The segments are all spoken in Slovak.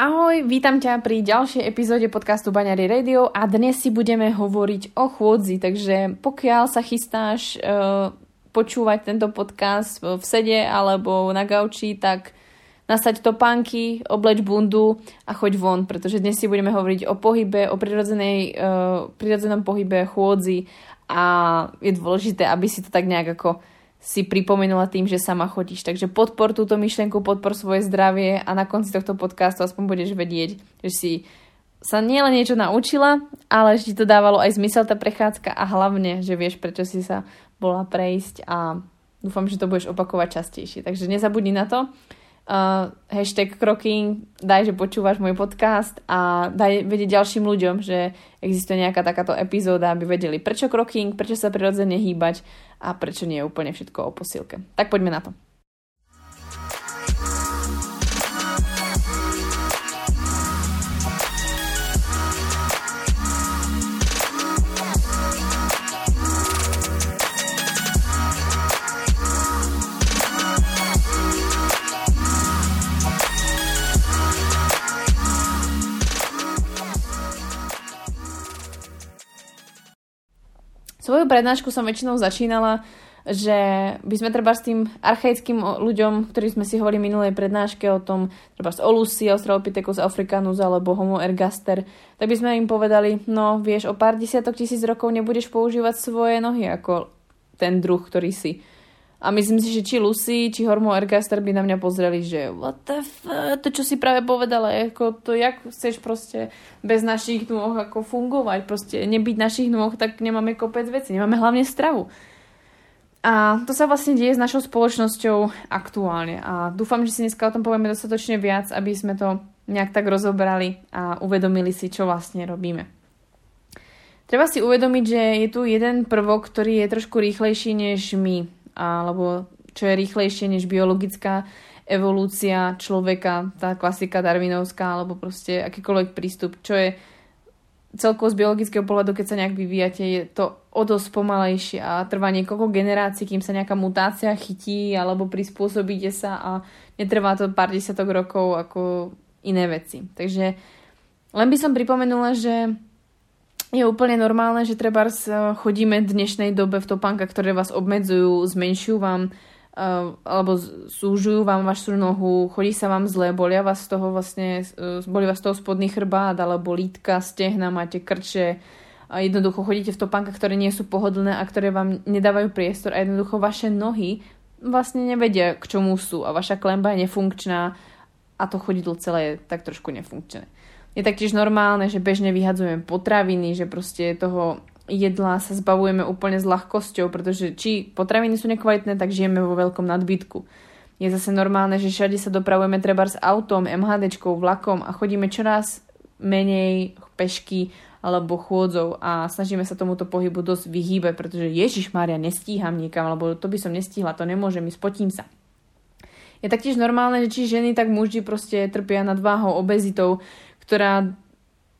Ahoj, vítam ťa pri ďalšej epizóde podcastu Baňary Radio a dnes si budeme hovoriť o chôdzi, takže pokiaľ sa chystáš uh, počúvať tento podcast v sede alebo na gauči, tak nasaď topánky, obleč bundu a choď von, pretože dnes si budeme hovoriť o pohybe, o prirodzenej, uh, prirodzenom pohybe chôdzi a je dôležité, aby si to tak nejak ako si pripomenula tým, že sama chodíš. Takže podpor túto myšlienku, podpor svoje zdravie a na konci tohto podcastu aspoň budeš vedieť, že si sa nielen niečo naučila, ale že ti to dávalo aj zmysel tá prechádzka a hlavne, že vieš, prečo si sa bola prejsť a dúfam, že to budeš opakovať častejšie. Takže nezabudni na to uh, hashtag Kroking, daj, že počúvaš môj podcast a daj vedieť ďalším ľuďom, že existuje nejaká takáto epizóda, aby vedeli prečo Kroking, prečo sa prirodzene hýbať a prečo nie je úplne všetko o posilke. Tak poďme na to. Prednášku som väčšinou začínala, že by sme treba s tým archaickým ľuďom, ktorí sme si hovorili minulej prednáške o tom, treba o Lucy, Australopithecus africanus alebo Homo ergaster, tak by sme im povedali, no vieš, o pár desiatok tisíc rokov nebudeš používať svoje nohy ako ten druh, ktorý si. A myslím si, že či Lucy, či Hormo Ergaster by na mňa pozreli, že what the fuck, to čo si práve povedala, ako to, jak chceš proste bez našich nôh ako fungovať, proste nebyť našich nôh, tak nemáme kopec veci, nemáme hlavne stravu. A to sa vlastne deje s našou spoločnosťou aktuálne. A dúfam, že si dneska o tom povieme dostatočne viac, aby sme to nejak tak rozobrali a uvedomili si, čo vlastne robíme. Treba si uvedomiť, že je tu jeden prvok, ktorý je trošku rýchlejší než my alebo čo je rýchlejšie než biologická evolúcia človeka, tá klasika darwinovská, alebo proste akýkoľvek prístup, čo je celkovo z biologického pohľadu, keď sa nejak vyvíjate, je to o dosť pomalejšie a trvá niekoľko generácií, kým sa nejaká mutácia chytí alebo prispôsobíte sa a netrvá to pár desiatok rokov ako iné veci. Takže len by som pripomenula, že je úplne normálne, že treba chodíme v dnešnej dobe v topánkach, ktoré vás obmedzujú, zmenšujú vám uh, alebo súžujú vám vašu nohu, chodí sa vám zle, bolia vás z toho vlastne, uh, boli vás z toho spodný chrbát alebo lítka, stehna, máte krče a jednoducho chodíte v topánkach, ktoré nie sú pohodlné a ktoré vám nedávajú priestor a jednoducho vaše nohy vlastne nevedia, k čomu sú a vaša klemba je nefunkčná a to chodidlo celé je tak trošku nefunkčné. Je taktiež normálne, že bežne vyhadzujeme potraviny, že proste toho jedla sa zbavujeme úplne s ľahkosťou, pretože či potraviny sú nekvalitné, tak žijeme vo veľkom nadbytku. Je zase normálne, že všade sa dopravujeme treba s autom, MHDčkou, vlakom a chodíme čoraz menej pešky alebo chôdzou a snažíme sa tomuto pohybu dosť vyhýbať, pretože Ježiš Mária, nestíham nikam, alebo to by som nestihla, to nemôžem, spotím sa. Je taktiež normálne, že či ženy, tak muži proste trpia nad váhou, obezitou, ktorá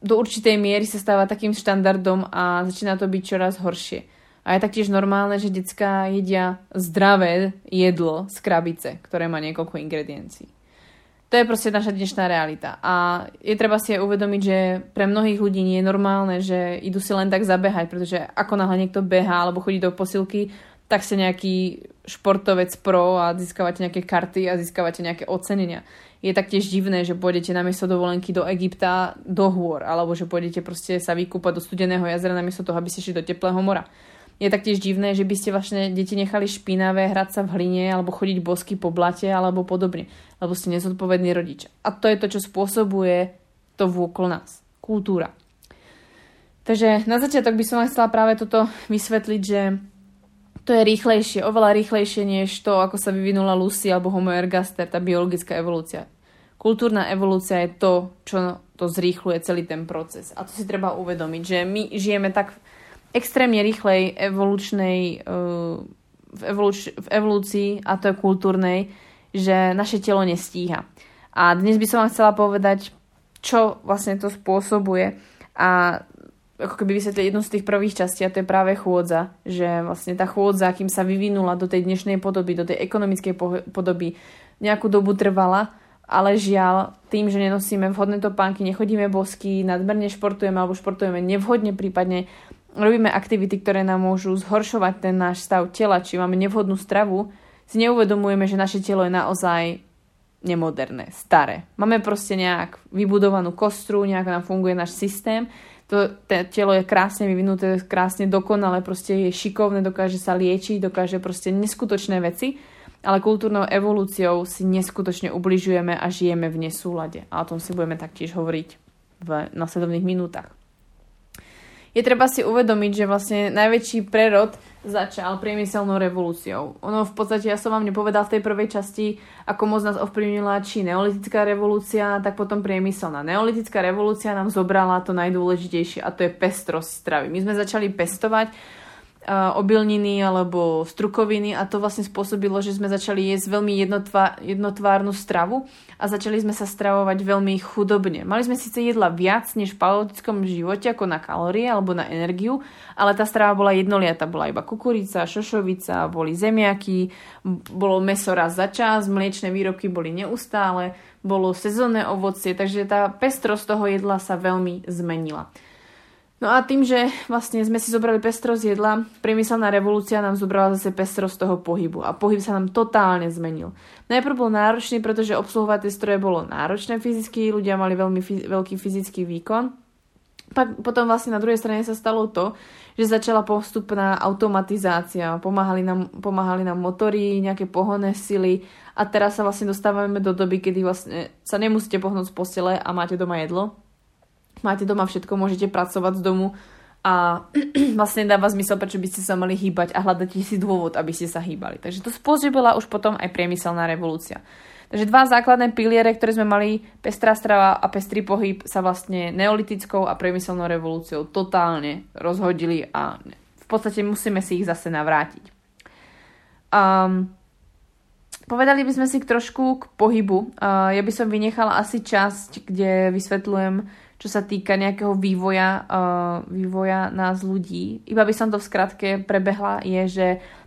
do určitej miery sa stáva takým štandardom a začína to byť čoraz horšie. A je taktiež normálne, že detská jedia zdravé jedlo z krabice, ktoré má niekoľko ingrediencií. To je proste naša dnešná realita. A je treba si aj uvedomiť, že pre mnohých ľudí nie je normálne, že idú si len tak zabehať, pretože ako náhle niekto beha alebo chodí do posilky, tak ste nejaký športovec pro a získavate nejaké karty a získavate nejaké ocenenia je taktiež divné, že pôjdete na miesto dovolenky do Egypta do hôr, alebo že pôjdete proste sa vykúpať do studeného jazera na miesto toho, aby ste šli do teplého mora. Je taktiež divné, že by ste vlastne deti nechali špinavé, hrať sa v hline alebo chodiť bosky po blate alebo podobne, lebo ste nezodpovedný rodič. A to je to, čo spôsobuje to vôkol nás. Kultúra. Takže na začiatok by som vám chcela práve toto vysvetliť, že to je rýchlejšie, oveľa rýchlejšie než to, ako sa vyvinula Lucy alebo Homo ergaster, tá biologická evolúcia. Kultúrna evolúcia je to, čo to zrýchluje celý ten proces. A to si treba uvedomiť, že my žijeme tak extrémne rýchlej evolučnej, uh, v, evoluč- v evolúcii, a to je kultúrnej, že naše telo nestíha. A dnes by som vám chcela povedať, čo vlastne to spôsobuje a ako keby vysvetlili jednu z tých prvých častí a to je práve chôdza, že vlastne tá chôdza, kým sa vyvinula do tej dnešnej podoby, do tej ekonomickej podoby, nejakú dobu trvala ale žiaľ, tým, že nenosíme vhodné topánky, nechodíme bosky, nadmerne športujeme alebo športujeme nevhodne, prípadne robíme aktivity, ktoré nám môžu zhoršovať ten náš stav tela, či máme nevhodnú stravu, si neuvedomujeme, že naše telo je naozaj nemoderné, staré. Máme proste nejak vybudovanú kostru, nejak nám funguje náš systém, to, to telo je krásne vyvinuté, krásne dokonale, proste je šikovné, dokáže sa liečiť, dokáže proste neskutočné veci ale kultúrnou evolúciou si neskutočne ubližujeme a žijeme v nesúlade. A o tom si budeme taktiež hovoriť v nasledovných minútach. Je treba si uvedomiť, že vlastne najväčší prerod začal priemyselnou revolúciou. Ono v podstate, ja som vám nepovedal v tej prvej časti, ako moc nás ovplyvnila či neolitická revolúcia, tak potom priemyselná. Neolitická revolúcia nám zobrala to najdôležitejšie a to je pestrosť stravy. My sme začali pestovať obilniny alebo strukoviny a to vlastne spôsobilo, že sme začali jesť veľmi jednotvá, jednotvárnu stravu a začali sme sa stravovať veľmi chudobne. Mali sme síce jedla viac než v paleotickom živote ako na kalórie alebo na energiu, ale tá strava bola jednoliata. Bola iba kukurica, šošovica, boli zemiaky, bolo meso raz za čas, mliečne výrobky boli neustále, bolo sezónne ovocie, takže tá pestrosť toho jedla sa veľmi zmenila. No a tým, že vlastne sme si zobrali pestrosť jedla, priemyselná revolúcia nám zobrala zase pestrosť toho pohybu a pohyb sa nám totálne zmenil. Najprv bol náročný, pretože obsluhovať tie stroje bolo náročné fyzicky, ľudia mali veľmi fi- veľký fyzický výkon. Pak, potom vlastne na druhej strane sa stalo to, že začala postupná automatizácia, pomáhali nám, pomáhali nám motory, nejaké pohonné sily a teraz sa vlastne dostávame do doby, kedy vlastne sa nemusíte pohnúť z postele a máte doma jedlo, máte doma všetko, môžete pracovať z domu a vlastne dáva zmysel, prečo by ste sa mali hýbať a hľadať si dôvod, aby ste sa hýbali. Takže to spôsobila už potom aj priemyselná revolúcia. Takže dva základné piliere, ktoré sme mali, pestrá strava a pestrý pohyb, sa vlastne neolitickou a priemyselnou revolúciou totálne rozhodili a v podstate musíme si ich zase navrátiť. Um, povedali by sme si trošku k pohybu. Uh, ja by som vynechala asi časť, kde vysvetľujem, čo sa týka nejakého vývoja, uh, vývoja nás ľudí. Iba by som to v skratke prebehla, je, že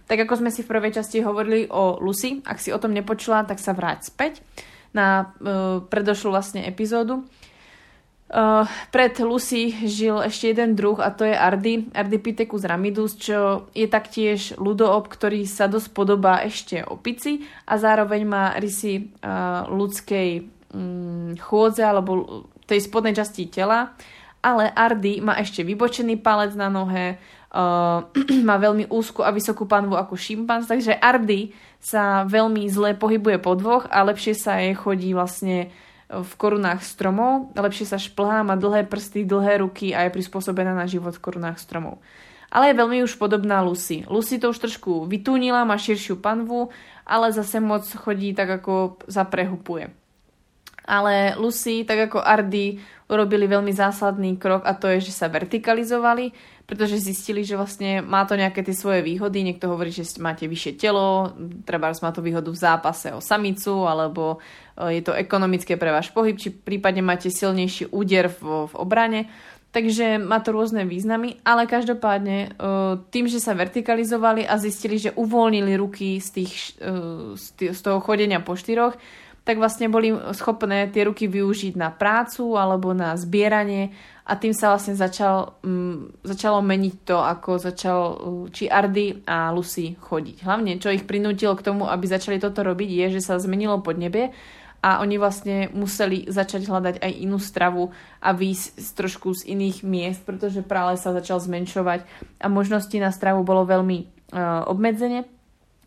tak ako sme si v prvej časti hovorili o Lucy, ak si o tom nepočula, tak sa vráť späť na uh, predošlú vlastne epizódu. Uh, pred Lucy žil ešte jeden druh a to je Ardy, Ardipithecus ramidus, čo je taktiež ľudoob, ktorý sa dosť podobá ešte opici a zároveň má rysy uh, ľudskej um, chôdze alebo tej spodnej časti tela, ale Ardy má ešte vybočený palec na nohe, uh, má veľmi úzku a vysokú panvu ako šimpanz, takže Ardy sa veľmi zle pohybuje po dvoch a lepšie sa jej chodí vlastne v korunách stromov, lepšie sa šplhá, má dlhé prsty, dlhé ruky a je prispôsobená na život v korunách stromov. Ale je veľmi už podobná Lucy. Lucy to už trošku vytúnila, má širšiu panvu, ale zase moc chodí tak ako zaprehupuje. Ale Lucy, tak ako Ardy, urobili veľmi zásadný krok a to je, že sa vertikalizovali, pretože zistili, že vlastne má to nejaké tie svoje výhody. Niekto hovorí, že máte vyššie telo, treba má to výhodu v zápase o samicu, alebo e, je to ekonomické pre váš pohyb, či prípadne máte silnejší úder v, v obrane. Takže má to rôzne významy, ale každopádne e, tým, že sa vertikalizovali a zistili, že uvoľnili ruky z, tých, e, z toho chodenia po štyroch, tak vlastne boli schopné tie ruky využiť na prácu alebo na zbieranie a tým sa vlastne začal, um, začalo meniť to, ako začal či Ardy a Lucy chodiť. Hlavne, čo ich prinútilo k tomu, aby začali toto robiť, je, že sa zmenilo podnebie a oni vlastne museli začať hľadať aj inú stravu a výjsť trošku z iných miest, pretože práve sa začal zmenšovať a možnosti na stravu bolo veľmi uh, obmedzenie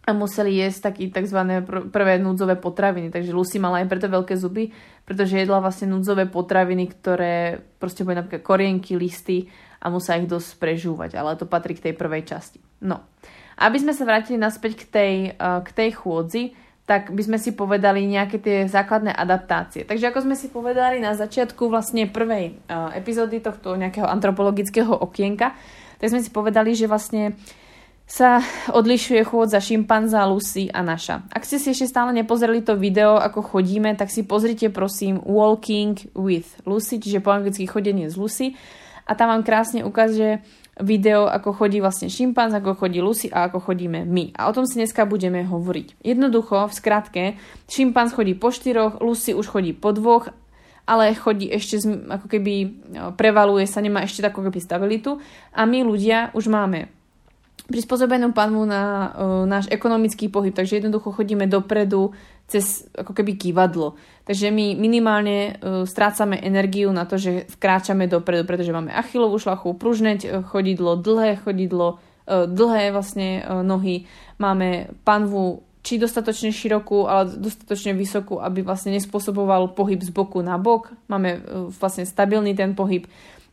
a museli jesť taký tzv. Pr- prvé núdzové potraviny. Takže Lucy mala aj preto veľké zuby, pretože jedla vlastne núdzové potraviny, ktoré proste boli napríklad korienky, listy a musia ich dosť prežúvať, ale to patrí k tej prvej časti. No. Aby sme sa vrátili naspäť k tej, uh, k tej chôdzi, tak by sme si povedali nejaké tie základné adaptácie. Takže ako sme si povedali na začiatku vlastne prvej uh, epizódy tohto nejakého antropologického okienka, tak sme si povedali, že vlastne sa odlišuje chôdza šimpanza, Lucy a naša. Ak ste si ešte stále nepozreli to video, ako chodíme, tak si pozrite prosím Walking with Lucy, čiže po anglicky chodenie z Lucy. A tam vám krásne ukáže, video, ako chodí vlastne šimpanz, ako chodí Lucy a ako chodíme my. A o tom si dneska budeme hovoriť. Jednoducho, v skratke, šimpanz chodí po štyroch, Lucy už chodí po dvoch, ale chodí ešte, ako keby prevaluje sa, nemá ešte takú keby stabilitu. A my ľudia už máme prispôsobenú panvu na uh, náš ekonomický pohyb, takže jednoducho chodíme dopredu cez ako keby kývadlo. Takže my minimálne uh, strácame energiu na to, že vkráčame dopredu, pretože máme achilovú šlachu, pružné chodidlo, dlhé chodidlo, uh, dlhé vlastne uh, nohy, máme panvu či dostatočne širokú, ale dostatočne vysokú, aby vlastne nespôsoboval pohyb z boku na bok. Máme vlastne stabilný ten pohyb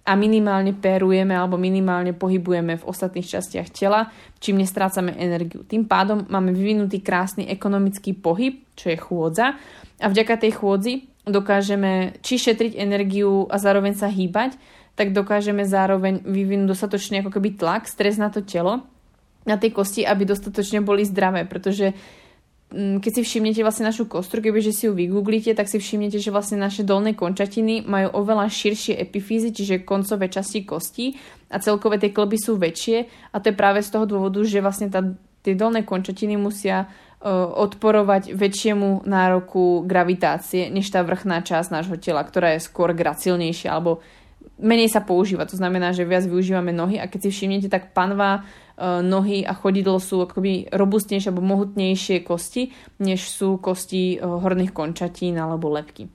a minimálne perujeme alebo minimálne pohybujeme v ostatných častiach tela, čím nestrácame energiu. Tým pádom máme vyvinutý krásny ekonomický pohyb, čo je chôdza a vďaka tej chôdzi dokážeme či šetriť energiu a zároveň sa hýbať, tak dokážeme zároveň vyvinúť dostatočne ako keby tlak, stres na to telo, na tej kosti, aby dostatočne boli zdravé, pretože keď si všimnete vlastne našu kostru, kebyže si ju vygooglíte, tak si všimnete, že vlastne naše dolné končatiny majú oveľa širšie epifízy, čiže koncové časti kosti a celkové tie klby sú väčšie. A to je práve z toho dôvodu, že vlastne tá, tie dolné končatiny musia uh, odporovať väčšiemu nároku gravitácie, než tá vrchná časť nášho tela, ktorá je skôr gracilnejšia alebo menej sa používa. To znamená, že viac využívame nohy a keď si všimnete, tak panva E, nohy a chodidlo sú akoby robustnejšie alebo mohutnejšie kosti, než sú kosti e, horných končatín alebo lepky.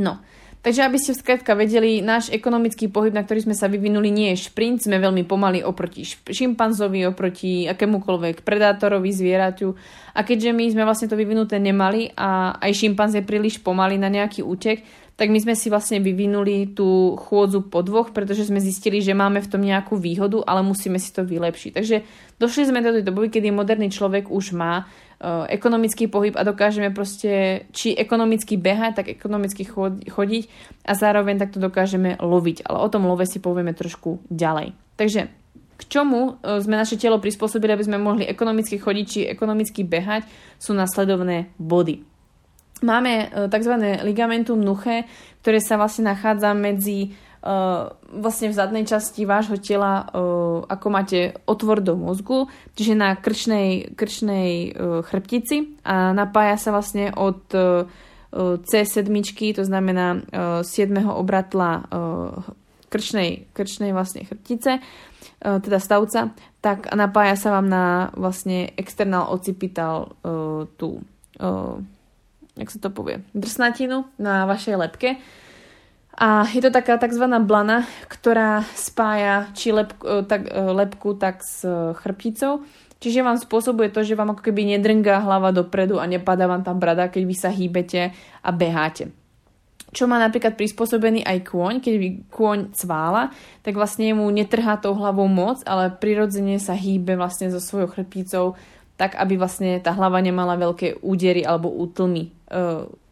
No, takže aby ste skrátka vedeli, náš ekonomický pohyb, na ktorý sme sa vyvinuli, nie je šprint, sme veľmi pomaly oproti šimpanzovi, oproti akémukoľvek predátorovi, zvieraťu. A keďže my sme vlastne to vyvinuté nemali a aj šimpanz je príliš pomaly na nejaký útek, tak my sme si vlastne vyvinuli tú chôdzu po dvoch, pretože sme zistili, že máme v tom nejakú výhodu, ale musíme si to vylepšiť. Takže došli sme do tej doby, kedy moderný človek už má uh, ekonomický pohyb a dokážeme proste či ekonomicky behať, tak ekonomicky chodiť a zároveň takto dokážeme loviť. Ale o tom love si povieme trošku ďalej. Takže k čomu uh, sme naše telo prispôsobili, aby sme mohli ekonomicky chodiť či ekonomicky behať, sú nasledovné body. Máme e, tzv. ligamentum nuche, ktoré sa vlastne nachádza medzi Uh, vlastne v zadnej časti vášho tela, uh, ako máte otvor do mozgu, čiže na krčnej, krčnej chrbtici a napája sa vlastne od C7, to znamená 7. obratla krčnej, krčnej vlastne chrbtice, teda stavca, tak napája sa vám na vlastne external occipital tú jak sa to povie, drsnatinu na vašej lepke. A je to taká tzv. blana, ktorá spája či lepku, e, tak, e, lepku tak s e, chrbticou. Čiže vám spôsobuje to, že vám ako keby nedrngá hlava dopredu a nepadá vám tam brada, keď vy sa hýbete a beháte. Čo má napríklad prispôsobený aj kôň, keď by kôň cvála, tak vlastne mu netrhá tou hlavou moc, ale prirodzene sa hýbe vlastne so svojou chrbticou tak aby vlastne tá hlava nemala veľké údery alebo útlmy,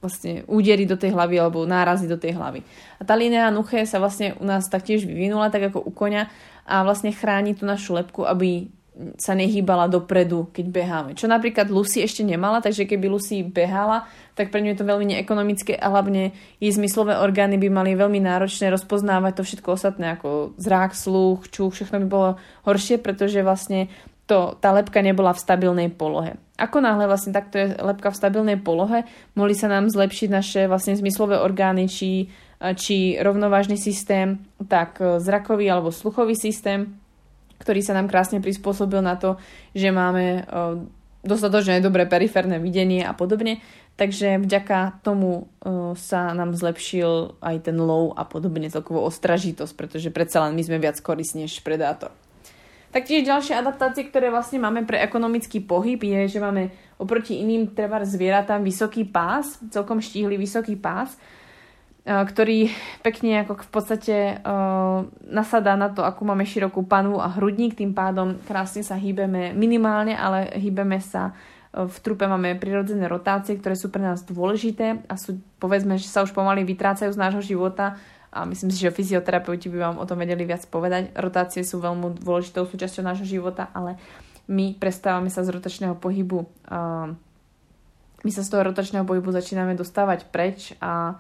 vlastne údery do tej hlavy alebo nárazy do tej hlavy. A tá linea nuche sa vlastne u nás taktiež vyvinula, tak ako u konia a vlastne chráni tú našu lepku, aby sa nehýbala dopredu, keď beháme. Čo napríklad Lucy ešte nemala, takže keby Lucy behala, tak pre ňu je to veľmi neekonomické a hlavne jej zmyslové orgány by mali veľmi náročné rozpoznávať to všetko ostatné, ako zrák, sluch, čuch, všechno by bolo horšie, pretože vlastne to, tá lepka nebola v stabilnej polohe. Ako náhle vlastne takto je lepka v stabilnej polohe, mohli sa nám zlepšiť naše vlastne zmyslové orgány, či, či rovnovážny systém, tak e, zrakový alebo sluchový systém, ktorý sa nám krásne prispôsobil na to, že máme e, dostatočne dobré periférne videnie a podobne. Takže vďaka tomu uh, sa nám zlepšil aj ten low a podobne celkovo ostražitosť, pretože predsa len my sme viac korisní než predátor. Taktiež ďalšie adaptácie, ktoré vlastne máme pre ekonomický pohyb, je, že máme oproti iným treba zvieratám vysoký pás, celkom štíhly vysoký pás, e, ktorý pekne ako v podstate uh, nasadá na to, akú máme širokú panvu a hrudník, tým pádom krásne sa hýbeme minimálne, ale hýbeme sa e, v trupe máme prirodzené rotácie, ktoré sú pre nás dôležité a sú, povedzme, že sa už pomaly vytrácajú z nášho života a myslím si, že fyzioterapeuti by vám o tom vedeli viac povedať. Rotácie sú veľmi dôležitou súčasťou nášho života, ale my prestávame sa z rotačného pohybu. My sa z toho rotačného pohybu začíname dostávať preč a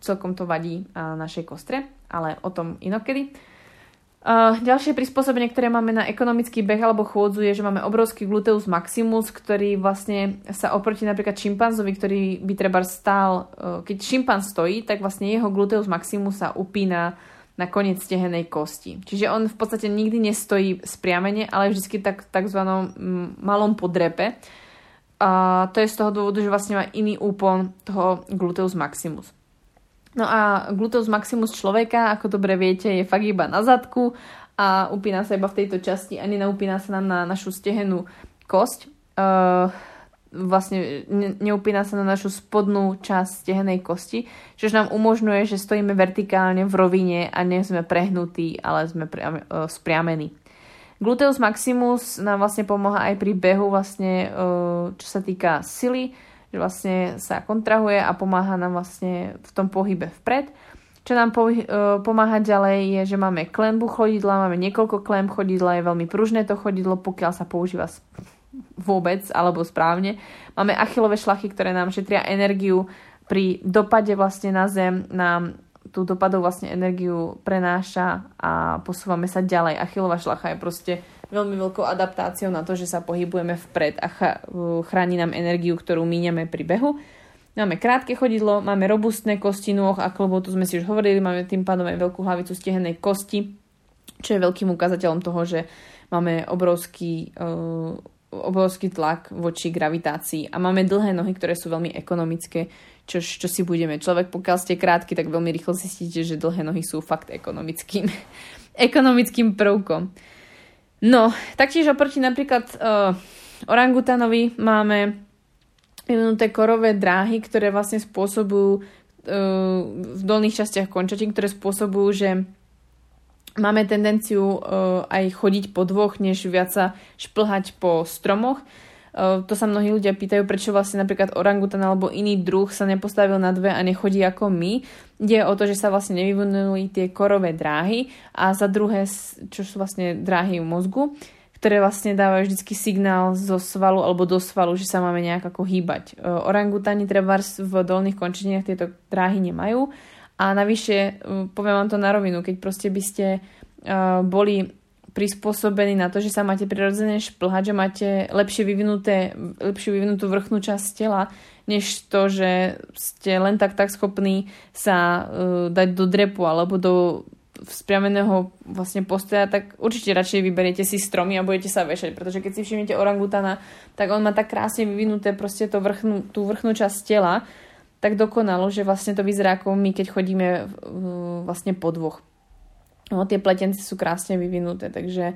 celkom to vadí našej kostre, ale o tom inokedy. Uh, ďalšie prispôsobenie, ktoré máme na ekonomický beh alebo chôdzu je, že máme obrovský gluteus maximus, ktorý vlastne sa oproti napríklad šimpanzovi, ktorý by treba stál, uh, keď šimpanz stojí, tak vlastne jeho gluteus maximus sa upína na koniec stehenej kosti. Čiže on v podstate nikdy nestojí spriamene, ale vždy tak tzv. malom podrepe. A to je z toho dôvodu, že vlastne má iný úpln toho gluteus maximus. No a gluteus maximus človeka, ako dobre viete, je fakt iba na zadku a upína sa iba v tejto časti a nenaupína sa nám na našu stehenú kosť. Uh, vlastne ne, neupína sa na našu spodnú časť stehenej kosti, čo nám umožňuje, že stojíme vertikálne v rovine a nie sme prehnutí, ale sme pre, uh, spriamení. Gluteus maximus nám vlastne pomáha aj pri behu, vlastne, uh, čo sa týka sily, že vlastne sa kontrahuje a pomáha nám vlastne v tom pohybe vpred. Čo nám e, pomáha ďalej je, že máme klembu chodidla, máme niekoľko klemb chodidla, je veľmi pružné to chodidlo, pokiaľ sa používa vôbec alebo správne. Máme achilové šlachy, ktoré nám šetria energiu pri dopade vlastne na zem, nám tú dopadov vlastne energiu prenáša a posúvame sa ďalej. Achilová šlacha je proste veľmi veľkou adaptáciou na to, že sa pohybujeme vpred a chráni nám energiu, ktorú míňame pri behu. Máme krátke chodidlo, máme robustné kosti nôh a klobov, to sme si už hovorili, máme tým pádom aj veľkú hlavicu stehenej kosti, čo je veľkým ukazateľom toho, že máme obrovský, uh, obrovský tlak voči gravitácii a máme dlhé nohy, ktoré sú veľmi ekonomické, čo, čo si budeme. Človek, pokiaľ ste krátky, tak veľmi rýchlo zistíte, že dlhé nohy sú fakt ekonomickým, ekonomickým prvkom. No, taktiež oproti napríklad uh, orangutanovi máme vyvinuté korové dráhy, ktoré vlastne spôsobujú uh, v dolných častiach končatín, ktoré spôsobujú, že máme tendenciu uh, aj chodiť po dvoch, než viac sa šplhať po stromoch. Uh, to sa mnohí ľudia pýtajú, prečo vlastne napríklad orangutan alebo iný druh sa nepostavil na dve a nechodí ako my. Ide o to, že sa vlastne nevyvinuli tie korové dráhy a za druhé, čo sú vlastne dráhy v mozgu, ktoré vlastne dávajú vždycky signál zo svalu alebo do svalu, že sa máme nejak ako hýbať. E, orangutani treba v dolných končinách tieto dráhy nemajú a navyše, e, poviem vám to na rovinu, keď proste by ste boli prispôsobení na to, že sa máte prirodzene šplhať, že máte lepšie, vyvinuté, lepšie vyvinutú vrchnú časť tela, než to, že ste len tak tak schopní sa uh, dať do drepu alebo do vzpriameného vlastne postoja, tak určite radšej vyberiete si stromy a budete sa vešať, pretože keď si všimnete orangutana, tak on má tak krásne vyvinuté proste to vrchnú, tú vrchnú časť tela, tak dokonalo, že vlastne to vyzerá ako my, keď chodíme uh, vlastne po dvoch. No, tie pletence sú krásne vyvinuté, takže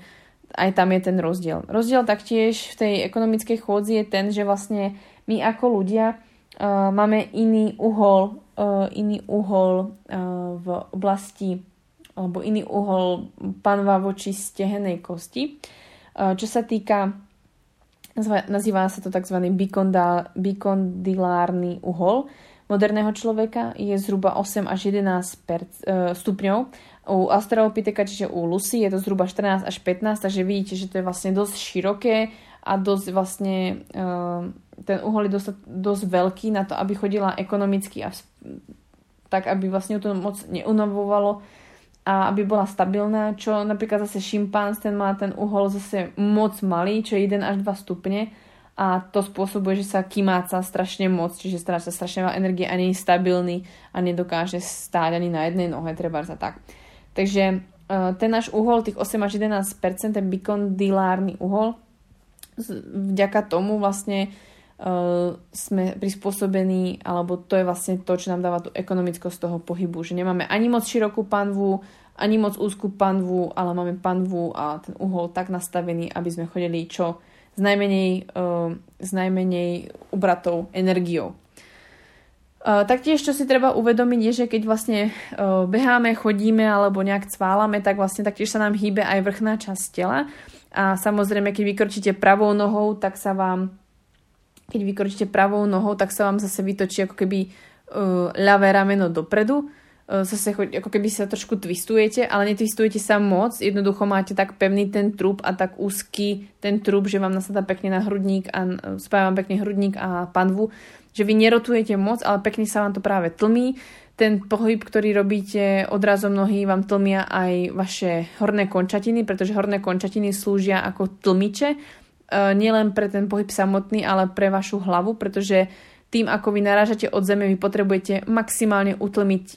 aj tam je ten rozdiel. Rozdiel taktiež v tej ekonomickej chôdzi je ten, že vlastne my ako ľudia uh, máme iný uhol, uh, iný uhol uh, v oblasti alebo iný uhol panva voči stehenej kosti. Uh, čo sa týka nazýva sa to tzv. bikondylárny uhol moderného človeka, je zhruba 8 až 11 per, uh, stupňov. U Australopitheka, čiže u Lucy, je to zhruba 14 až 15, takže vidíte, že to je vlastne dosť široké a dosť vlastne uh, ten uhol je dosť, dosť veľký na to, aby chodila ekonomicky a tak, aby vlastne to moc neunavovalo a aby bola stabilná, čo napríklad zase šimpanz, ten má ten uhol zase moc malý, čo je 1 až 2 stupne a to spôsobuje, že sa kymáca strašne moc, čiže stráca strašne veľa energie a nie je stabilný a nedokáže stáť ani na jednej nohe, treba sa tak. Takže uh, ten náš uhol, tých 8 až 11%, ten bikondylárny uhol, vďaka tomu vlastne uh, sme prispôsobení, alebo to je vlastne to, čo nám dáva tú ekonomickosť toho pohybu, že nemáme ani moc širokú panvu, ani moc úzkú panvu, ale máme panvu a ten uhol tak nastavený, aby sme chodili čo s najmenej, uh, s najmenej ubratou energiou. Uh, taktiež, čo si treba uvedomiť, je, že keď vlastne uh, beháme, chodíme alebo nejak cválame, tak vlastne taktiež sa nám hýbe aj vrchná časť tela. A samozrejme, keď vykročíte pravou nohou, tak sa vám keď vykročíte pravou nohou, tak sa vám zase vytočí ako keby uh, ľavé rameno dopredu. Zase ako keby sa trošku twistujete, ale netwistujete sa moc, jednoducho máte tak pevný ten trup a tak úzky ten trup, že vám nasadá pekne na hrudník a uh, spája vám pekne hrudník a panvu, že vy nerotujete moc, ale pekne sa vám to práve tlmí. ten pohyb, ktorý robíte odrazom nohy, vám tlmia aj vaše horné končatiny, pretože horné končatiny slúžia ako tlmiče, e, nielen pre ten pohyb samotný, ale pre vašu hlavu, pretože tým, ako vy narážate od zeme, vy potrebujete maximálne utlmiť e,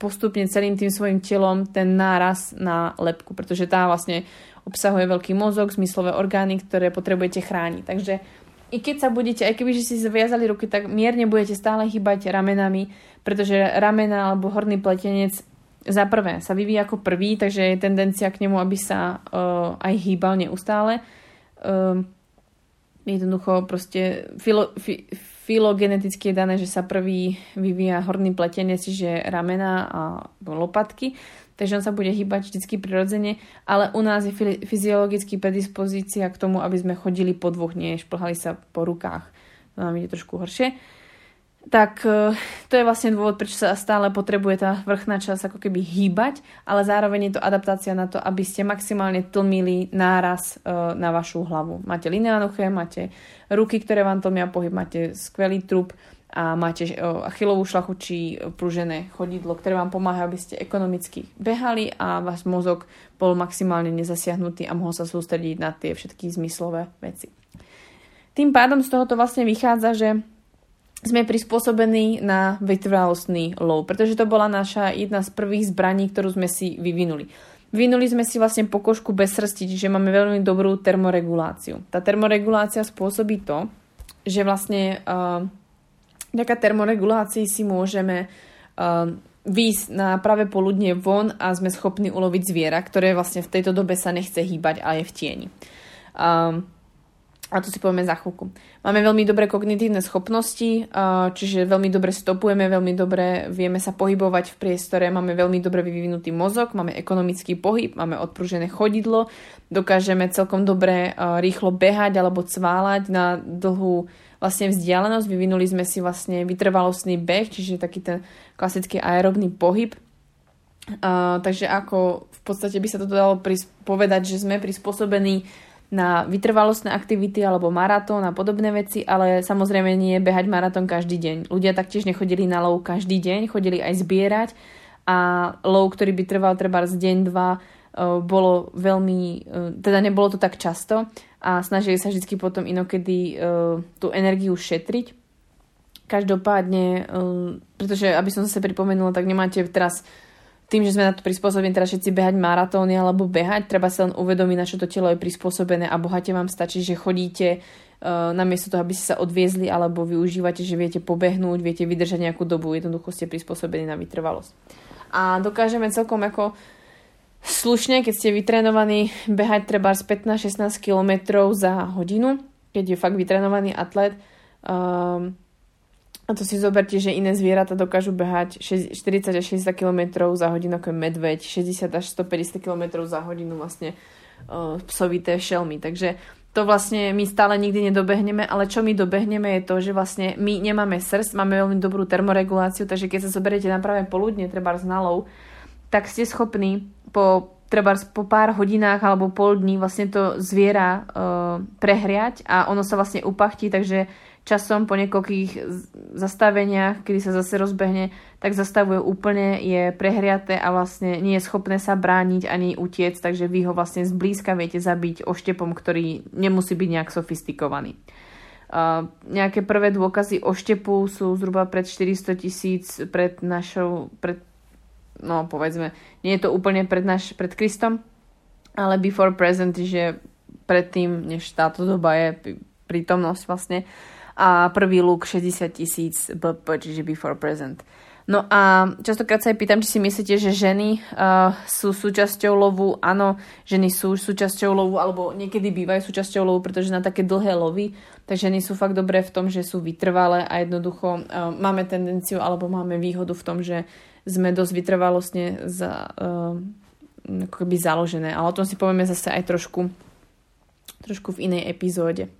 postupne celým tým svojim telom ten náraz na lepku, pretože tá vlastne obsahuje veľký mozog, zmyslové orgány, ktoré potrebujete chrániť. Takže i keď sa budete, aj keby si zviazali ruky, tak mierne budete stále chýbať ramenami, pretože ramena alebo horný pletenec za prvé sa vyvíja ako prvý, takže je tendencia k nemu, aby sa uh, aj hýbal neustále. Uh, jednoducho proste filo, fi, filogeneticky je dané, že sa prvý vyvíja horný pletenec, čiže ramena a lopatky takže on sa bude hýbať vždy prirodzene, ale u nás je fyziologicky predispozícia k tomu, aby sme chodili po dvoch, nie šplhali sa po rukách. To nám ide trošku horšie. Tak e, to je vlastne dôvod, prečo sa stále potrebuje tá vrchná časť ako keby hýbať, ale zároveň je to adaptácia na to, aby ste maximálne tlmili náraz e, na vašu hlavu. Máte lineánuché, máte ruky, ktoré vám tlmia pohyb, máte skvelý trup, a máte achilovú šlachu či pružené chodidlo, ktoré vám pomáha, aby ste ekonomicky behali a váš mozog bol maximálne nezasiahnutý a mohol sa sústrediť na tie všetky zmyslové veci. Tým pádom z tohoto vlastne vychádza, že sme prispôsobení na vytrvalostný lov, pretože to bola naša jedna z prvých zbraní, ktorú sme si vyvinuli. Vyvinuli sme si vlastne pokožku bez srsti, čiže máme veľmi dobrú termoreguláciu. Tá termoregulácia spôsobí to, že vlastne uh, Vďaka termoregulácii si môžeme uh, výjsť na práve poludne von a sme schopní uloviť zviera, ktoré vlastne v tejto dobe sa nechce hýbať a je v tieni. Um, a to si povieme za chvíľku. Máme veľmi dobré kognitívne schopnosti, čiže veľmi dobre stopujeme, veľmi dobre vieme sa pohybovať v priestore, máme veľmi dobre vyvinutý mozog, máme ekonomický pohyb, máme odpružené chodidlo, dokážeme celkom dobre rýchlo behať alebo cválať na dlhú vlastne vzdialenosť. Vyvinuli sme si vlastne vytrvalostný beh, čiže taký ten klasický aerobný pohyb. Takže ako v podstate by sa to dalo povedať, že sme prispôsobení na vytrvalostné aktivity alebo maratón a podobné veci, ale samozrejme nie behať maratón každý deň. Ľudia taktiež nechodili na lov každý deň, chodili aj zbierať a lov, ktorý by trval treba z deň, dva, bolo veľmi, teda nebolo to tak často a snažili sa vždy potom inokedy uh, tú energiu šetriť. Každopádne, pretože aby som zase pripomenula, tak nemáte teraz tým, že sme na to prispôsobení teraz všetci behať maratóny alebo behať, treba sa len uvedomiť, na čo to telo je prispôsobené a bohate vám stačí, že chodíte uh, namiesto toho, aby ste sa odviezli alebo využívate, že viete pobehnúť, viete vydržať nejakú dobu, jednoducho ste prispôsobení na vytrvalosť. A dokážeme celkom ako slušne, keď ste vytrenovaní behať treba z 15-16 km za hodinu, keď je fakt vytrenovaný atlet. Um, a to si zoberte, že iné zvieratá dokážu behať 40 až 60 km za hodinu, ako je medveď, 60 až 150 km za hodinu vlastne uh, psovité šelmy. Takže to vlastne my stále nikdy nedobehneme, ale čo my dobehneme je to, že vlastne my nemáme srst, máme veľmi dobrú termoreguláciu, takže keď sa zoberiete na práve poludne, treba znalou, tak ste schopní po treba po pár hodinách alebo pol dní vlastne to zviera uh, prehriať a ono sa vlastne upachtí, takže časom po niekoľkých zastaveniach, kedy sa zase rozbehne, tak zastavuje úplne, je prehriaté a vlastne nie je schopné sa brániť ani utiec, takže vy ho vlastne zblízka viete zabiť oštepom, ktorý nemusí byť nejak sofistikovaný. Uh, nejaké prvé dôkazy oštepu sú zhruba pred 400 tisíc pred našou, pred no povedzme, nie je to úplne pred, naš, pred Kristom, ale before present, že predtým, než táto doba je prítomnosť vlastne. A prvý luk 60 tisíc BP, čiže before present. No a častokrát sa aj pýtam, či si myslíte, že ženy uh, sú súčasťou lovu. Áno, ženy sú súčasťou lovu, alebo niekedy bývajú súčasťou lovu, pretože na také dlhé lovy, tak ženy sú fakt dobré v tom, že sú vytrvalé a jednoducho uh, máme tendenciu, alebo máme výhodu v tom, že sme dosť vytrvalostne za, uh, ako keby založené. Ale o tom si povieme zase aj trošku, trošku v inej epizóde.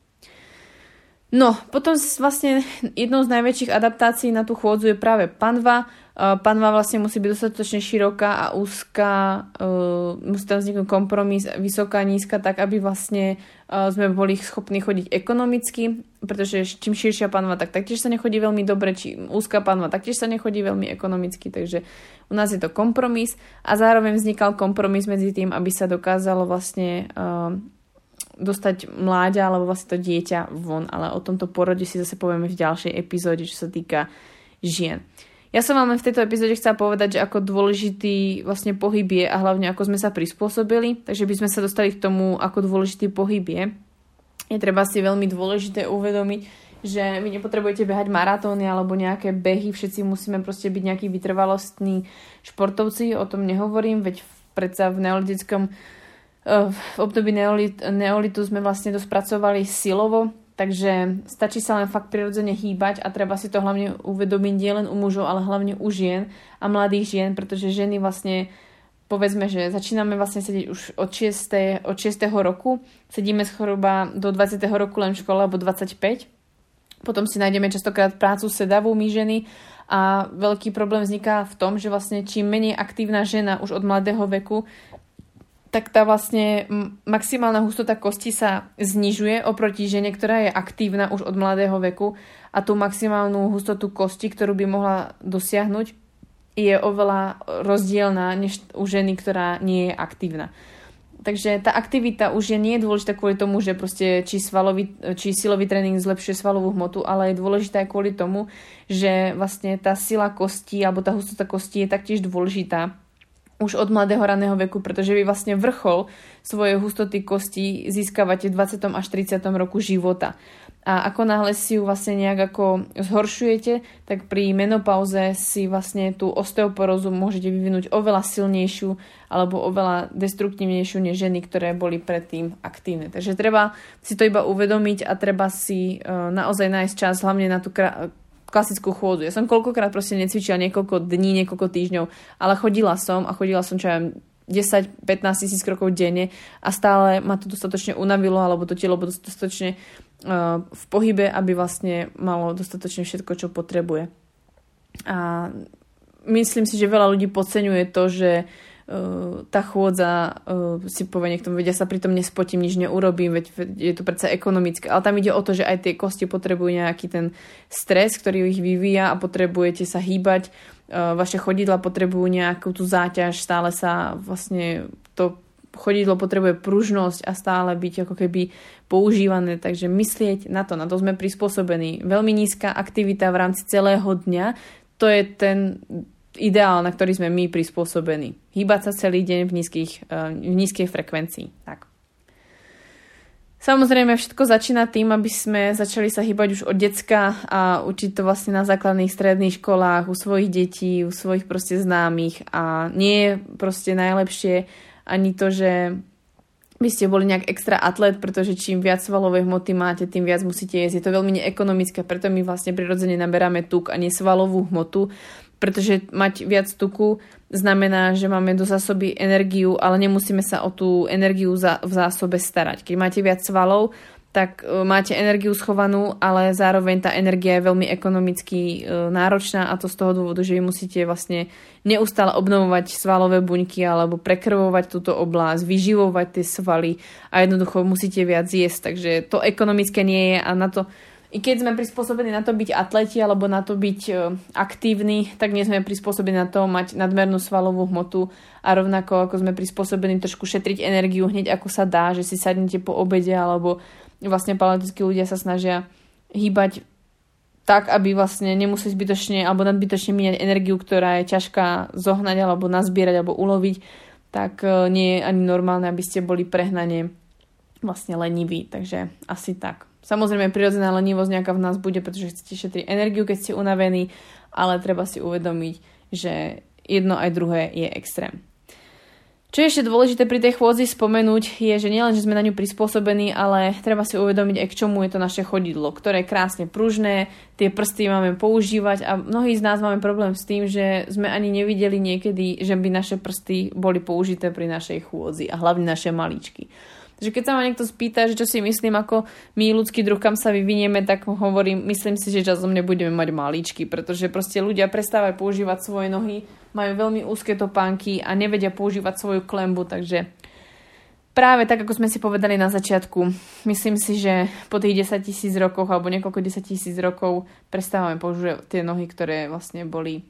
No, potom vlastne jednou z najväčších adaptácií na tú chôdzu je práve panva. Panva vlastne musí byť dostatočne široká a úzka, musí tam vzniknúť kompromis, vysoká, nízka, tak aby vlastne sme boli schopní chodiť ekonomicky, pretože čím širšia panva, tak taktiež sa nechodí veľmi dobre, či úzka panva, taktiež sa nechodí veľmi ekonomicky, takže u nás je to kompromis a zároveň vznikal kompromis medzi tým, aby sa dokázalo vlastne dostať mláďa alebo vlastne to dieťa von, ale o tomto porode si zase povieme v ďalšej epizóde, čo sa týka žien. Ja som vám v tejto epizóde chcela povedať, že ako dôležitý vlastne pohyb je a hlavne ako sme sa prispôsobili, takže by sme sa dostali k tomu, ako dôležitý pohyb je. Je treba si veľmi dôležité uvedomiť, že vy nepotrebujete behať maratóny alebo nejaké behy, všetci musíme proste byť nejakí vytrvalostní športovci, o tom nehovorím, veď predsa v neolitickom v období neolit, neolitu sme vlastne to spracovali silovo, takže stačí sa len fakt prirodzene hýbať a treba si to hlavne uvedomiť nielen u mužov, ale hlavne u žien a mladých žien, pretože ženy vlastne povedzme, že začíname vlastne sedieť už od 6. Od 6. roku, sedíme zhruba do 20. roku len v škole, alebo 25. Potom si nájdeme častokrát prácu sedavú my ženy a veľký problém vzniká v tom, že vlastne čím menej aktívna žena už od mladého veku, tak tá vlastne maximálna hustota kosti sa znižuje oproti žene, ktorá je aktívna už od mladého veku a tú maximálnu hustotu kosti, ktorú by mohla dosiahnuť, je oveľa rozdielná než u ženy, ktorá nie je aktívna. Takže tá aktivita už je, nie je dôležitá kvôli tomu, že proste či, svalový, či silový tréning zlepšuje svalovú hmotu, ale je dôležitá aj kvôli tomu, že vlastne tá sila kosti alebo tá hustota kosti je taktiež dôležitá už od mladého raného veku, pretože vy vlastne vrchol svojej hustoty kosti získavate v 20. až 30. roku života. A ako náhle si ju vlastne nejak ako zhoršujete, tak pri menopauze si vlastne tú osteoporózu môžete vyvinúť oveľa silnejšiu alebo oveľa destruktívnejšiu než ženy, ktoré boli predtým aktívne. Takže treba si to iba uvedomiť a treba si uh, naozaj nájsť čas hlavne na tú klasickú chôdzu. Ja som koľkokrát proste necvičila niekoľko dní, niekoľko týždňov, ale chodila som a chodila som čo aj 10-15 tisíc krokov denne a stále ma to dostatočne unavilo alebo to telo bolo dostatočne uh, v pohybe, aby vlastne malo dostatočne všetko, čo potrebuje. A myslím si, že veľa ľudí podceňuje to, že Eh, tá chôdza si povie niekto, vedia sa pritom nespotím, nič neurobím, veď je to predsa ekonomické. Ale tam ide o to, že aj tie kosti potrebujú nejaký ten stres, ktorý ich vyvíja a potrebujete sa hýbať. Vaše chodidla potrebujú nejakú tú záťaž, stále sa vlastne to chodidlo potrebuje pružnosť a stále byť ako keby používané, takže myslieť na to, na to sme prispôsobení. Veľmi nízka aktivita v rámci celého dňa, to je ten ideál, na ktorý sme my prispôsobení. Hýbať sa celý deň v, nízkych, eh, v nízkej frekvencii. Tak. Samozrejme, všetko začína tým, aby sme začali sa hýbať už od decka a učiť to vlastne na základných stredných školách, u svojich detí, u svojich proste známych a nie je proste najlepšie ani to, že by ste boli nejak extra atlet, pretože čím viac svalovej hmoty máte, tým viac musíte jesť. Je to veľmi neekonomické, preto my vlastne prirodzene naberáme tuk a nie svalovú hmotu pretože mať viac tuku znamená, že máme do zásoby energiu, ale nemusíme sa o tú energiu v zásobe starať. Keď máte viac svalov, tak e, máte energiu schovanú, ale zároveň tá energia je veľmi ekonomicky e, náročná a to z toho dôvodu, že vy musíte vlastne neustále obnovovať svalové buňky alebo prekrvovať túto oblasť, vyživovať tie svaly a jednoducho musíte viac jesť. Takže to ekonomické nie je a na to i keď sme prispôsobení na to byť atleti alebo na to byť e, aktívni, tak nie sme prispôsobení na to mať nadmernú svalovú hmotu a rovnako ako sme prispôsobení trošku šetriť energiu hneď ako sa dá, že si sadnete po obede alebo vlastne paleotickí ľudia sa snažia hýbať tak, aby vlastne nemuseli zbytočne alebo nadbytočne míňať energiu, ktorá je ťažká zohnať alebo nazbierať alebo uloviť, tak e, nie je ani normálne, aby ste boli prehnane vlastne leniví. Takže asi tak. Samozrejme, prirodzená lenivosť nejaká v nás bude, pretože chcete šetriť energiu, keď ste unavení, ale treba si uvedomiť, že jedno aj druhé je extrém. Čo je ešte dôležité pri tej chôdzi spomenúť je, že nielen, že sme na ňu prispôsobení, ale treba si uvedomiť aj k čomu je to naše chodidlo, ktoré je krásne pružné, tie prsty máme používať a mnohí z nás máme problém s tým, že sme ani nevideli niekedy, že by naše prsty boli použité pri našej chôdzi a hlavne naše malíčky. Takže keď sa ma niekto spýta, že čo si myslím, ako my ľudský druh, kam sa vyvinieme, tak hovorím, myslím si, že časom nebudeme mať malíčky, pretože proste ľudia prestávajú používať svoje nohy, majú veľmi úzke topánky a nevedia používať svoju klembu, takže práve tak, ako sme si povedali na začiatku, myslím si, že po tých 10 tisíc rokoch alebo niekoľko 10 tisíc rokov prestávame používať tie nohy, ktoré vlastne boli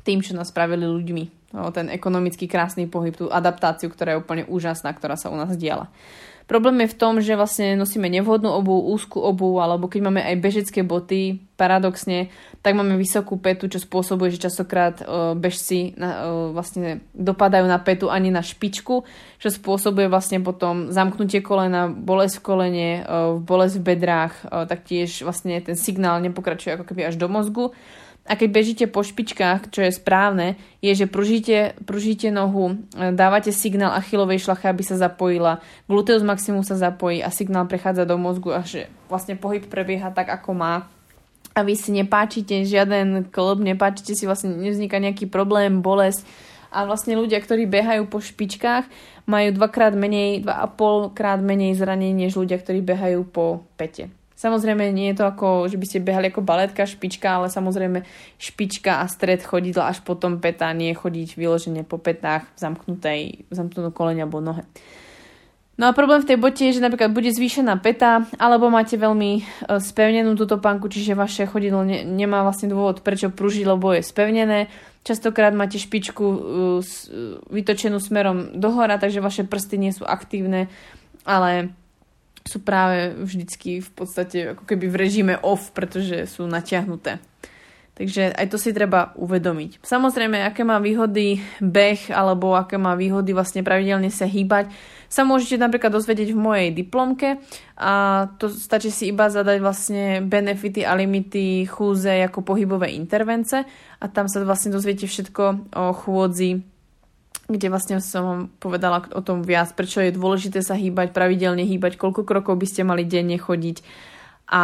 tým, čo nás spravili ľuďmi. No, ten ekonomický krásny pohyb, tú adaptáciu, ktorá je úplne úžasná, ktorá sa u nás diala. Problém je v tom, že vlastne nosíme nevhodnú obu, úzku obu, alebo keď máme aj bežecké boty, paradoxne, tak máme vysokú petu, čo spôsobuje, že častokrát uh, bežci uh, vlastne dopadajú na petu ani na špičku, čo spôsobuje vlastne potom zamknutie kolena, bolesť v kolene, uh, bolesť v bedrách, taktiež vlastne ten signál nepokračuje ako keby až do mozgu a keď bežíte po špičkách, čo je správne, je, že pružíte, pružíte nohu, e, dávate signál achilovej šlachy, aby sa zapojila, gluteus maximus sa zapojí a signál prechádza do mozgu a že vlastne pohyb prebieha tak, ako má. A vy si nepáčite žiaden klb, nepáčite si vlastne, nevzniká nejaký problém, bolesť. A vlastne ľudia, ktorí behajú po špičkách, majú dvakrát menej, dva a pol krát menej zranení, než ľudia, ktorí behajú po pete. Samozrejme, nie je to ako, že by ste behali ako baletka, špička, ale samozrejme špička a stred chodidla až potom peta, nie chodiť vyložene po petách v zamknutej, v zamknutom kolene alebo nohe. No a problém v tej bote je, že napríklad bude zvýšená peta, alebo máte veľmi e, spevnenú túto pánku, čiže vaše chodidlo ne, nemá vlastne dôvod, prečo pružiť, lebo je spevnené. Častokrát máte špičku uh, vytočenú smerom dohora, takže vaše prsty nie sú aktívne, ale sú práve vždycky v podstate ako keby v režime off, pretože sú natiahnuté. Takže aj to si treba uvedomiť. Samozrejme, aké má výhody beh alebo aké má výhody vlastne pravidelne sa hýbať, sa môžete napríklad dozvedieť v mojej diplomke a to stačí si iba zadať vlastne benefity a limity chúze ako pohybové intervence a tam sa vlastne dozviete všetko o chôdzi kde vlastne som povedala o tom viac, prečo je dôležité sa hýbať, pravidelne hýbať, koľko krokov by ste mali denne chodiť a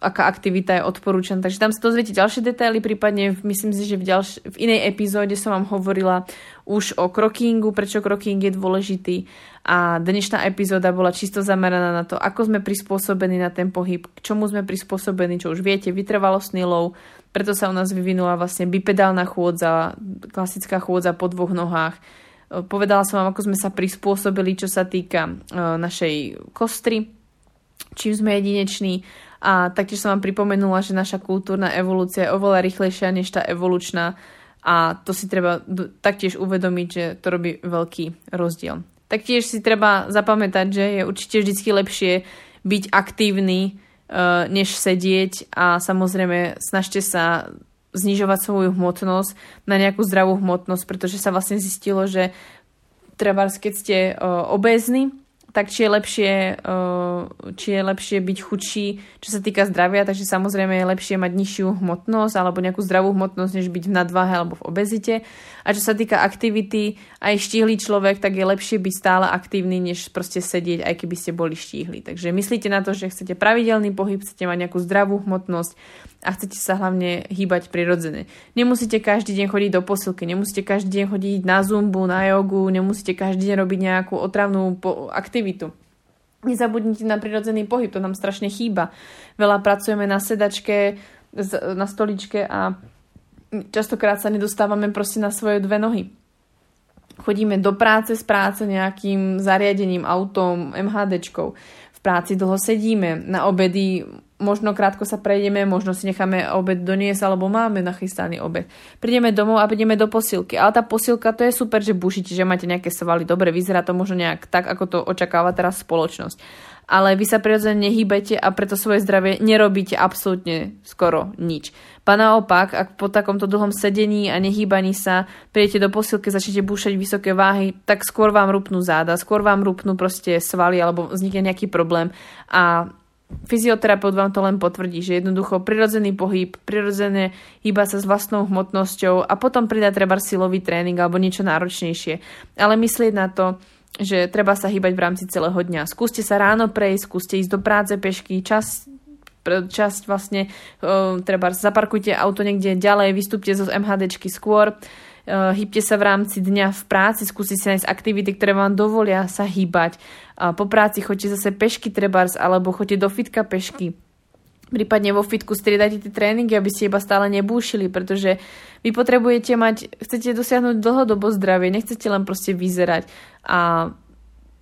aká aktivita je odporúčaná. Takže tam sa dozviete ďalšie detaily, prípadne myslím si, že v, ďalš- v inej epizóde som vám hovorila už o krokingu, prečo kroking je dôležitý a dnešná epizóda bola čisto zameraná na to, ako sme prispôsobení na ten pohyb, k čomu sme prispôsobení, čo už viete, vytrvalostný lov, preto sa u nás vyvinula vlastne bipedálna chôdza, klasická chôdza po dvoch nohách. E, povedala som vám, ako sme sa prispôsobili, čo sa týka e, našej kostry, čím sme jedineční a taktiež som vám pripomenula, že naša kultúrna evolúcia je oveľa rýchlejšia než tá evolučná a to si treba taktiež uvedomiť, že to robí veľký rozdiel. Taktiež si treba zapamätať, že je určite vždy lepšie byť aktívny, než sedieť a samozrejme snažte sa znižovať svoju hmotnosť na nejakú zdravú hmotnosť, pretože sa vlastne zistilo, že treba, keď ste uh, obézni, tak či je lepšie, uh, či je lepšie byť chudší, čo sa týka zdravia, takže samozrejme je lepšie mať nižšiu hmotnosť alebo nejakú zdravú hmotnosť, než byť v nadváhe alebo v obezite. A čo sa týka aktivity, aj štíhly človek, tak je lepšie byť stále aktívny, než proste sedieť, aj keby ste boli štíhli. Takže myslíte na to, že chcete pravidelný pohyb, chcete mať nejakú zdravú hmotnosť a chcete sa hlavne hýbať prirodzene. Nemusíte každý deň chodiť do posilky, nemusíte každý deň chodiť na zumbu, na jogu, nemusíte každý deň robiť nejakú otravnú aktivitu. Nezabudnite na prirodzený pohyb, to nám strašne chýba. Veľa pracujeme na sedačke, na stoličke a častokrát sa nedostávame proste na svoje dve nohy. Chodíme do práce z práce nejakým zariadením, autom, MHDčkou. V práci dlho sedíme, na obedy možno krátko sa prejdeme, možno si necháme obed doniesť, alebo máme nachystaný obed. Prídeme domov a prídeme do posilky. Ale tá posilka, to je super, že bušíte, že máte nejaké svaly. Dobre, vyzerá to možno nejak tak, ako to očakáva teraz spoločnosť. Ale vy sa prirodzene nehýbete a preto svoje zdravie nerobíte absolútne skoro nič. Pa naopak, ak po takomto dlhom sedení a nehýbaní sa prídete do posilky, začnete búšať vysoké váhy, tak skôr vám rupnú záda, skôr vám rupnú proste svaly alebo vznikne nejaký problém a fyzioterapeut vám to len potvrdí, že jednoducho prirodzený pohyb, prirodzené hýba sa s vlastnou hmotnosťou a potom pridá treba silový tréning alebo niečo náročnejšie. Ale myslieť na to, že treba sa hýbať v rámci celého dňa. Skúste sa ráno prejsť, skúste ísť do práce pešky, čas časť vlastne, uh, treba zaparkujte auto niekde ďalej, vystúpte zo MHDčky skôr, hýbte sa v rámci dňa v práci, skúste si nájsť aktivity, ktoré vám dovolia sa hýbať. Po práci choďte zase pešky trebárs, alebo choďte do fitka pešky. Prípadne vo fitku striedajte tie tréningy, aby ste iba stále nebúšili, pretože vy potrebujete mať, chcete dosiahnuť dlhodobo zdravie, nechcete len proste vyzerať a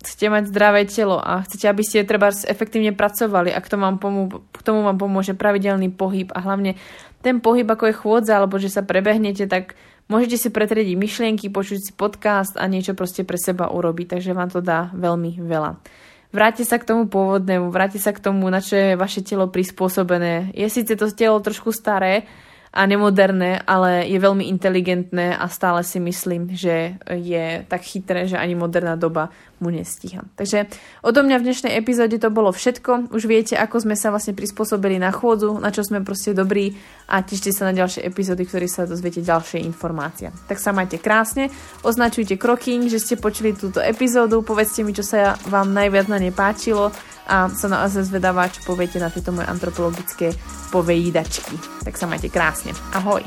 chcete mať zdravé telo a chcete, aby ste treba efektívne pracovali a k tomu, vám pomô- k tomu vám pomôže pravidelný pohyb a hlavne ten pohyb, ako je chôdza, alebo že sa prebehnete, tak môžete si pretriediť myšlienky, počuť si podcast a niečo proste pre seba urobiť, takže vám to dá veľmi veľa. Vráťte sa k tomu pôvodnému, vráťte sa k tomu, na čo je vaše telo prispôsobené. Je síce to telo trošku staré, a nemoderné, ale je veľmi inteligentné a stále si myslím, že je tak chytré, že ani moderná doba mu nestíha. Takže odo mňa v dnešnej epizóde to bolo všetko. Už viete, ako sme sa vlastne prispôsobili na chôdzu, na čo sme proste dobrí a tešte sa na ďalšie epizódy, ktoré sa dozviete ďalšie informácie. Tak sa majte krásne, označujte kroking, že ste počuli túto epizódu, povedzte mi, čo sa vám najviac na nej páčilo a som naozaj zvedavá, čo poviete na tieto moje antropologické povejídačky. Tak sa majte krásne. Ahoj!